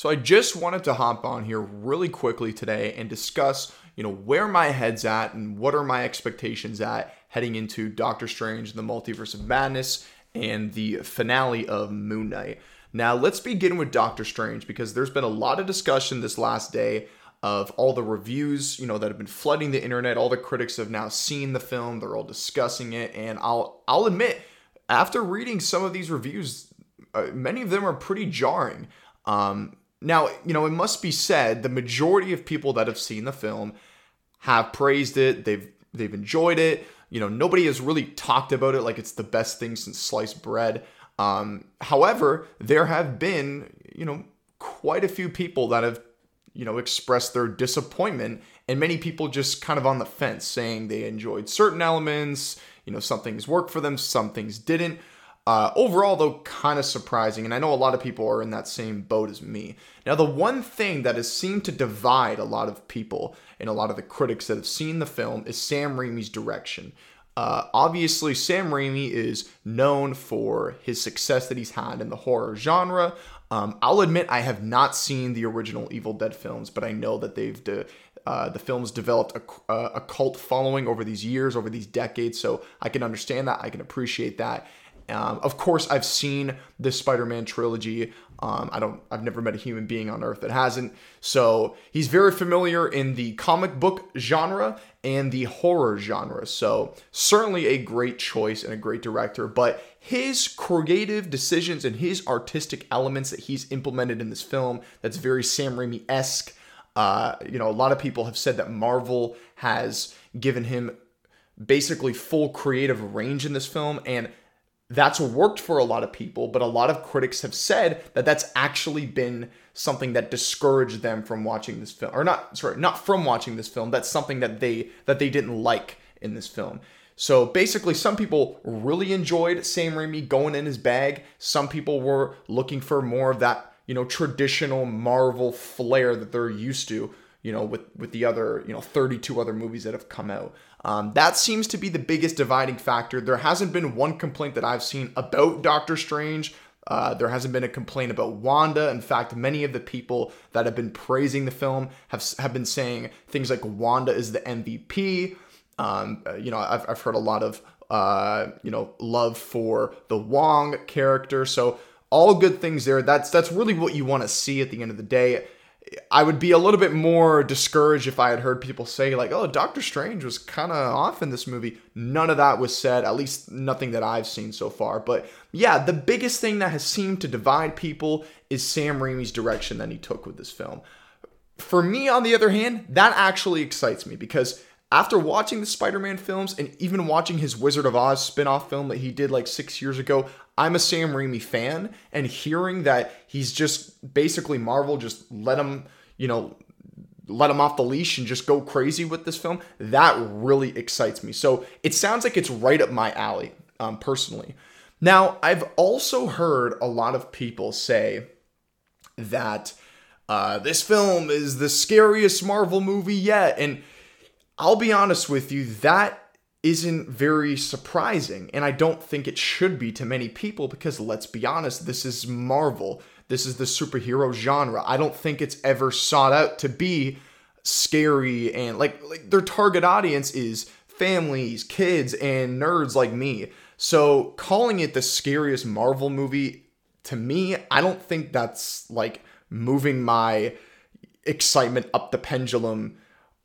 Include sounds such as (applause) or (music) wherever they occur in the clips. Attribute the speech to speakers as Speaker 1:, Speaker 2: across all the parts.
Speaker 1: So I just wanted to hop on here really quickly today and discuss, you know, where my head's at and what are my expectations at heading into Doctor Strange, the Multiverse of Madness, and the finale of Moon Knight. Now, let's begin with Doctor Strange because there's been a lot of discussion this last day of all the reviews, you know, that have been flooding the internet. All the critics have now seen the film, they're all discussing it, and I'll I'll admit after reading some of these reviews, uh, many of them are pretty jarring. Um, now, you know, it must be said the majority of people that have seen the film have praised it. They've they've enjoyed it. You know, nobody has really talked about it like it's the best thing since sliced bread. Um, however, there have been, you know, quite a few people that have, you know, expressed their disappointment, and many people just kind of on the fence, saying they enjoyed certain elements. You know, some things worked for them, some things didn't. Uh, overall, though, kind of surprising, and I know a lot of people are in that same boat as me. Now, the one thing that has seemed to divide a lot of people and a lot of the critics that have seen the film is Sam Raimi's direction. Uh, obviously, Sam Raimi is known for his success that he's had in the horror genre. Um, I'll admit I have not seen the original Evil Dead films, but I know that they've de- uh, the films developed a, uh, a cult following over these years, over these decades. So I can understand that. I can appreciate that. Um, of course, I've seen the Spider-Man trilogy. Um, I don't. I've never met a human being on Earth that hasn't. So he's very familiar in the comic book genre and the horror genre. So certainly a great choice and a great director. But his creative decisions and his artistic elements that he's implemented in this film that's very Sam Raimi esque. Uh, you know, a lot of people have said that Marvel has given him basically full creative range in this film and that's worked for a lot of people, but a lot of critics have said that that's actually been something that discouraged them from watching this film, or not sorry, not from watching this film. That's something that they that they didn't like in this film. So basically, some people really enjoyed Sam Raimi going in his bag. Some people were looking for more of that, you know, traditional Marvel flair that they're used to, you know, with with the other, you know, 32 other movies that have come out. Um, that seems to be the biggest dividing factor. There hasn't been one complaint that I've seen about Doctor Strange. Uh, there hasn't been a complaint about Wanda. In fact, many of the people that have been praising the film have have been saying things like Wanda is the MVP. Um, uh, you know, I've, I've heard a lot of uh, you know love for the Wong character. So all good things there. That's that's really what you want to see at the end of the day. I would be a little bit more discouraged if I had heard people say, like, oh, Doctor Strange was kind of off in this movie. None of that was said, at least nothing that I've seen so far. But yeah, the biggest thing that has seemed to divide people is Sam Raimi's direction that he took with this film. For me, on the other hand, that actually excites me because after watching the Spider-Man films and even watching his Wizard of Oz spin-off film that he did like 6 years ago, I'm a Sam Raimi fan and hearing that he's just basically Marvel just let him, you know, let him off the leash and just go crazy with this film, that really excites me. So, it sounds like it's right up my alley, um, personally. Now, I've also heard a lot of people say that uh, this film is the scariest Marvel movie yet. And I'll be honest with you, that isn't very surprising. And I don't think it should be to many people because let's be honest, this is Marvel. This is the superhero genre. I don't think it's ever sought out to be scary and like, like their target audience is families, kids, and nerds like me. So calling it the scariest Marvel movie to me, I don't think that's like moving my excitement up the pendulum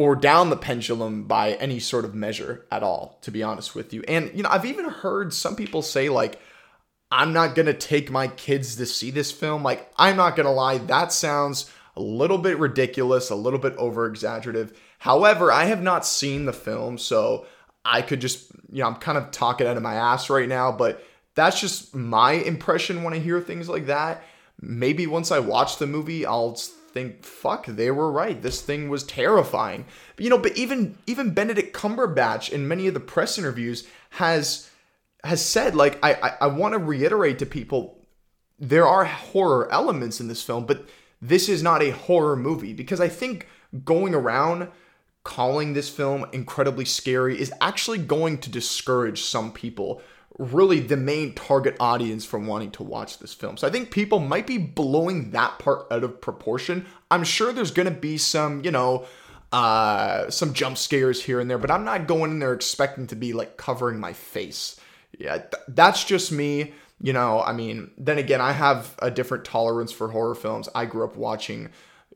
Speaker 1: or down the pendulum by any sort of measure at all, to be honest with you. And, you know, I've even heard some people say, like, I'm not gonna take my kids to see this film. Like, I'm not gonna lie, that sounds a little bit ridiculous, a little bit over exaggerative. However, I have not seen the film, so I could just, you know, I'm kind of talking out of my ass right now, but that's just my impression when I hear things like that. Maybe once I watch the movie, I'll think, fuck, they were right. This thing was terrifying. But, you know, but even even Benedict Cumberbatch in many of the press interviews has has said, like, I I, I want to reiterate to people, there are horror elements in this film, but this is not a horror movie because I think going around calling this film incredibly scary is actually going to discourage some people really the main target audience from wanting to watch this film. So I think people might be blowing that part out of proportion. I'm sure there's going to be some, you know, uh, some jump scares here and there, but I'm not going in there expecting to be like covering my face. Yeah, th- that's just me. You know, I mean, then again, I have a different tolerance for horror films. I grew up watching,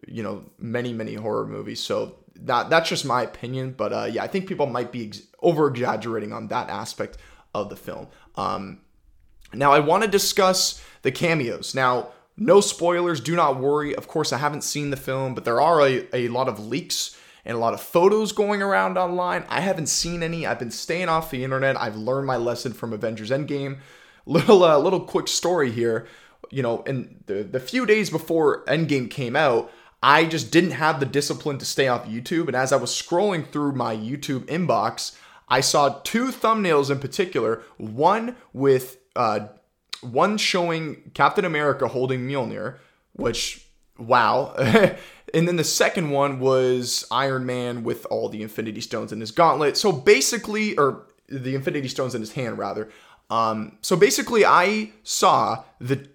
Speaker 1: you know, many, many horror movies. So that that's just my opinion. But uh, yeah, I think people might be ex- over exaggerating on that aspect of the film. Um, now, I want to discuss the cameos. Now, no spoilers, do not worry. Of course, I haven't seen the film, but there are a, a lot of leaks and a lot of photos going around online. I haven't seen any. I've been staying off the internet. I've learned my lesson from Avengers Endgame. (laughs) Little uh, little quick story here. You know, in the the few days before Endgame came out, I just didn't have the discipline to stay off YouTube. And as I was scrolling through my YouTube inbox, I saw two thumbnails in particular. One with uh, one showing Captain America holding Mjolnir, which wow. (laughs) and then the second one was Iron Man with all the Infinity Stones in his gauntlet. So basically, or the Infinity Stones in his hand rather. Um, so basically, I saw the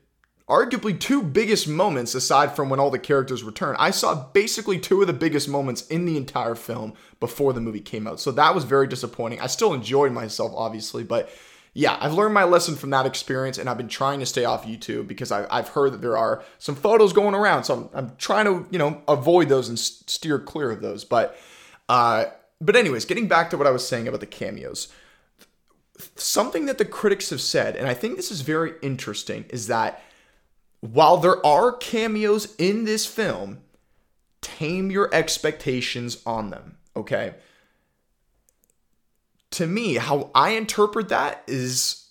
Speaker 1: arguably two biggest moments aside from when all the characters return. I saw basically two of the biggest moments in the entire film before the movie came out. So that was very disappointing. I still enjoyed myself, obviously, but yeah, I've learned my lesson from that experience, and I've been trying to stay off YouTube because I, have heard that there are some photos going around. So I'm, I'm trying to, you know, avoid those and steer clear of those. But, uh, but anyways, getting back to what I was saying about the cameos, something that the critics have said, and I think this is very interesting, is that while there are cameos in this film, tame your expectations on them, okay? To me, how I interpret that is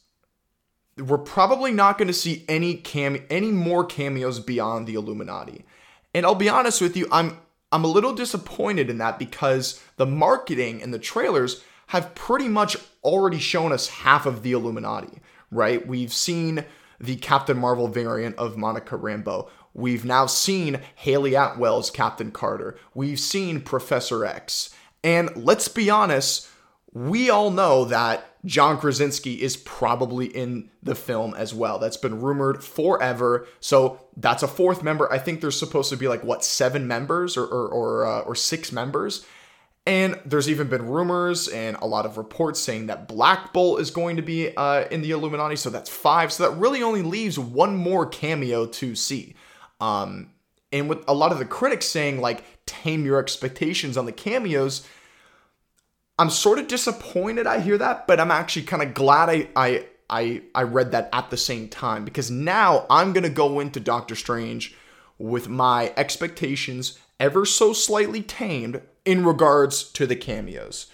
Speaker 1: we're probably not going to see any cam any more cameos beyond the Illuminati. And I'll be honest with you, I'm I'm a little disappointed in that because the marketing and the trailers have pretty much already shown us half of the Illuminati, right? We've seen the Captain Marvel variant of Monica Rambeau. We've now seen Hayley Atwell's Captain Carter. We've seen Professor X. And let's be honest, we all know that John Krasinski is probably in the film as well. That's been rumored forever. So that's a fourth member. I think there's supposed to be like what seven members or or or, uh, or six members. And there's even been rumors and a lot of reports saying that Black Bolt is going to be uh, in the Illuminati. So that's five. So that really only leaves one more cameo to see. Um, and with a lot of the critics saying, like, tame your expectations on the cameos, I'm sort of disappointed I hear that, but I'm actually kind of glad I, I, I, I read that at the same time because now I'm going to go into Doctor Strange with my expectations ever so slightly tamed in regards to the cameos.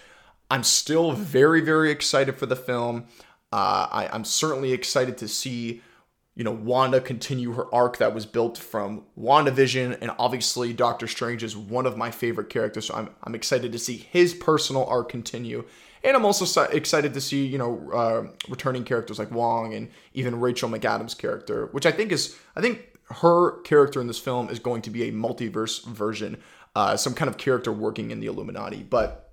Speaker 1: I'm still very, very excited for the film. Uh, I, I'm certainly excited to see, you know, Wanda continue her arc that was built from WandaVision, and obviously Doctor Strange is one of my favorite characters, so I'm, I'm excited to see his personal arc continue. And I'm also excited to see, you know, uh, returning characters like Wong and even Rachel McAdams' character, which I think is, I think her character in this film is going to be a multiverse version, uh, some kind of character working in the Illuminati. But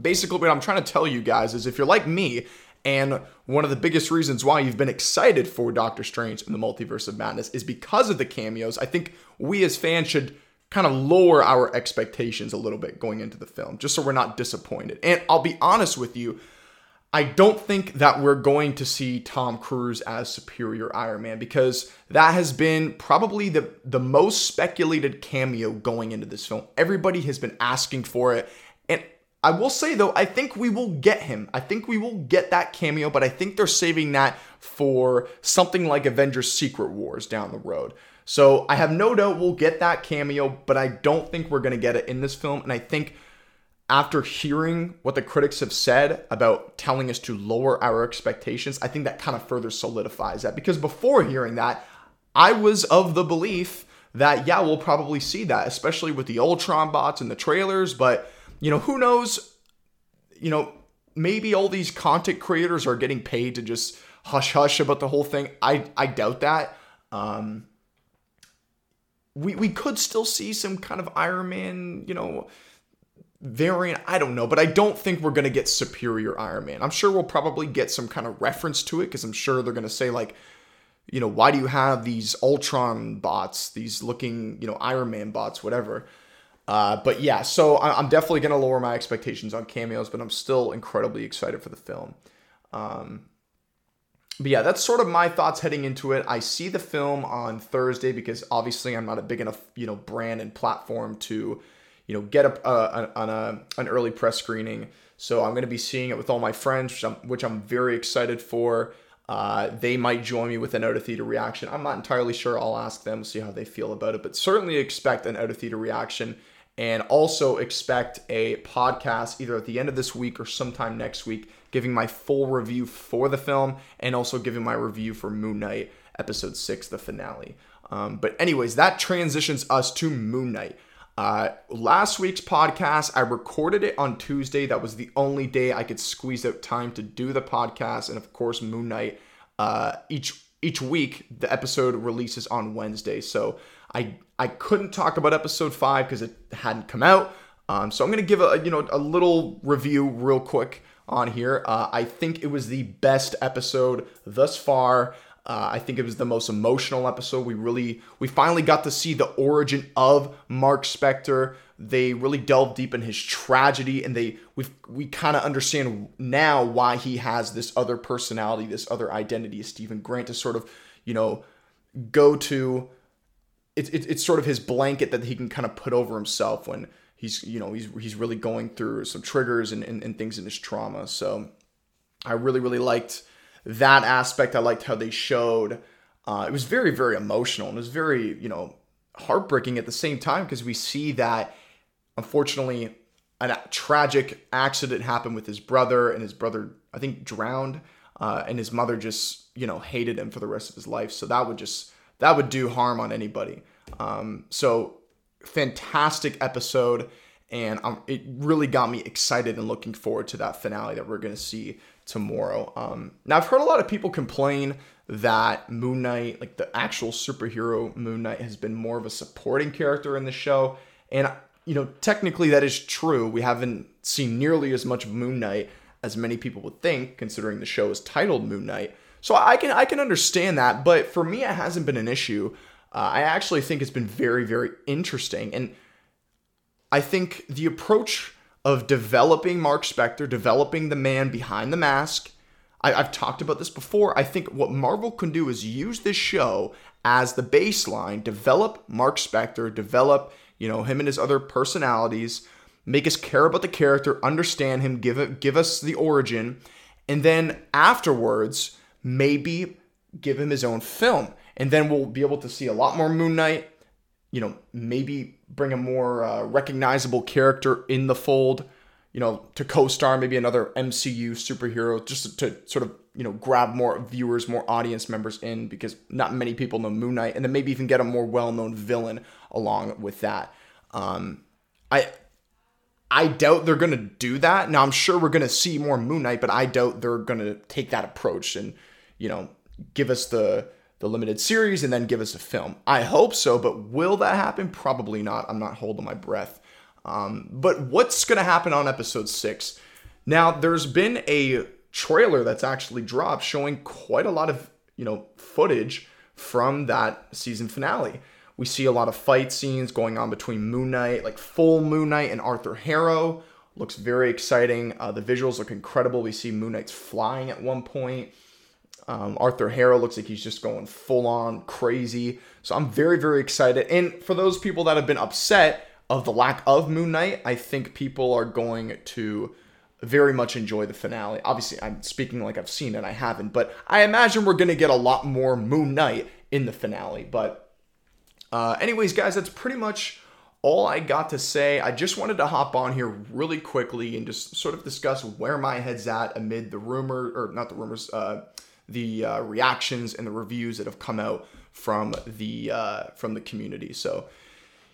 Speaker 1: basically, what I'm trying to tell you guys is if you're like me, and one of the biggest reasons why you've been excited for Doctor Strange in the Multiverse of Madness is because of the cameos. I think we as fans should kind of lower our expectations a little bit going into the film, just so we're not disappointed. And I'll be honest with you, I don't think that we're going to see Tom Cruise as superior Iron Man because that has been probably the the most speculated cameo going into this film. Everybody has been asking for it. And I will say though, I think we will get him. I think we will get that cameo, but I think they're saving that for something like Avengers Secret Wars down the road. So I have no doubt we'll get that cameo, but I don't think we're going to get it in this film. And I think after hearing what the critics have said about telling us to lower our expectations, I think that kind of further solidifies that. Because before hearing that, I was of the belief that, yeah, we'll probably see that, especially with the Ultron bots and the trailers. But, you know, who knows? You know, maybe all these content creators are getting paid to just hush hush about the whole thing. I, I doubt that. Um, we, we could still see some kind of Iron Man, you know, variant. I don't know, but I don't think we're gonna get Superior Iron Man. I'm sure we'll probably get some kind of reference to it because I'm sure they're gonna say like, you know, why do you have these Ultron bots, these looking, you know, Iron Man bots, whatever. Uh, but yeah, so I'm definitely gonna lower my expectations on cameos, but I'm still incredibly excited for the film. Um, but yeah, that's sort of my thoughts heading into it. I see the film on Thursday because obviously I'm not a big enough, you know, brand and platform to, you know, get uh, on a an early press screening. So I'm going to be seeing it with all my friends, which I'm, which I'm very excited for. Uh, they might join me with an out of theater reaction. I'm not entirely sure. I'll ask them, see how they feel about it, but certainly expect an out of theater reaction and also expect a podcast either at the end of this week or sometime next week giving my full review for the film and also giving my review for Moon Knight episode 6 the finale um, but anyways that transitions us to Moon Knight uh, last week's podcast i recorded it on tuesday that was the only day i could squeeze out time to do the podcast and of course moon knight uh, each each week the episode releases on wednesday so I I couldn't talk about episode five because it hadn't come out. Um, so I'm gonna give a you know a little review real quick on here. Uh, I think it was the best episode thus far. Uh, I think it was the most emotional episode. We really we finally got to see the origin of Mark Spector. They really delved deep in his tragedy, and they we we kind of understand now why he has this other personality, this other identity Stephen Grant to sort of you know go to it's it, it's sort of his blanket that he can kind of put over himself when he's you know he's he's really going through some triggers and, and, and things in his trauma. So I really really liked that aspect. I liked how they showed. Uh, it was very very emotional and it was very you know heartbreaking at the same time because we see that unfortunately a tragic accident happened with his brother and his brother I think drowned uh, and his mother just you know hated him for the rest of his life. So that would just that would do harm on anybody. Um, so fantastic episode, and it really got me excited and looking forward to that finale that we're gonna see tomorrow. Um, now I've heard a lot of people complain that Moon Knight, like the actual superhero Moon Knight, has been more of a supporting character in the show, and you know technically that is true. We haven't seen nearly as much Moon Knight as many people would think, considering the show is titled Moon Knight. So I can I can understand that, but for me, it hasn't been an issue. Uh, I actually think it's been very very interesting, and I think the approach of developing Mark Spector, developing the man behind the mask. I, I've talked about this before. I think what Marvel can do is use this show as the baseline, develop Mark Spector, develop you know him and his other personalities, make us care about the character, understand him, give it, give us the origin, and then afterwards maybe give him his own film. And then we'll be able to see a lot more Moon Knight, you know, maybe bring a more uh, recognizable character in the fold, you know, to co star maybe another MCU superhero just to, to sort of, you know, grab more viewers, more audience members in because not many people know Moon Knight. And then maybe even get a more well known villain along with that. Um, I, I doubt they're gonna do that. Now I'm sure we're gonna see more Moon Knight, but I doubt they're gonna take that approach and you know, give us the the limited series and then give us a film. I hope so, but will that happen? Probably not. I'm not holding my breath. Um, but what's going to happen on episode six? Now, there's been a trailer that's actually dropped showing quite a lot of you know footage from that season finale. We see a lot of fight scenes going on between Moon Knight, like full Moon Knight and Arthur Harrow. Looks very exciting. Uh, the visuals look incredible. We see Moon Knight's flying at one point. Um, Arthur Harrow looks like he's just going full on crazy. So I'm very, very excited. And for those people that have been upset of the lack of Moon Knight, I think people are going to very much enjoy the finale. Obviously, I'm speaking like I've seen it, I haven't, but I imagine we're going to get a lot more Moon Knight in the finale. But, uh, anyways, guys, that's pretty much all I got to say. I just wanted to hop on here really quickly and just sort of discuss where my head's at amid the rumor, or not the rumors, uh, the uh, reactions and the reviews that have come out from the uh, from the community. So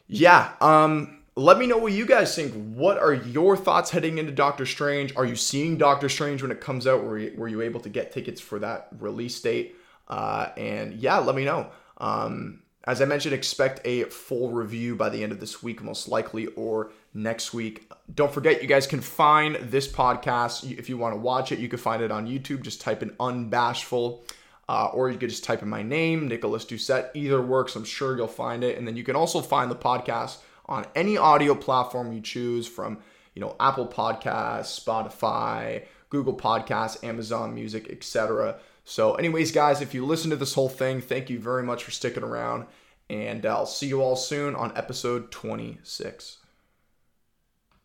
Speaker 1: yeah, um, let me know what you guys think. What are your thoughts heading into Doctor Strange? Are you seeing Doctor Strange when it comes out? Were you, were you able to get tickets for that release date? Uh, and yeah, let me know. Um, As I mentioned, expect a full review by the end of this week, most likely, or next week. Don't forget, you guys can find this podcast. If you want to watch it, you can find it on YouTube. Just type in Unbashful, uh, or you could just type in my name, Nicholas Doucette. Either works. I'm sure you'll find it. And then you can also find the podcast on any audio platform you choose from, you know, Apple Podcasts, Spotify, Google Podcasts, Amazon Music, etc. So, anyways, guys, if you listen to this whole thing, thank you very much for sticking around. And uh, I'll see you all soon on episode 26.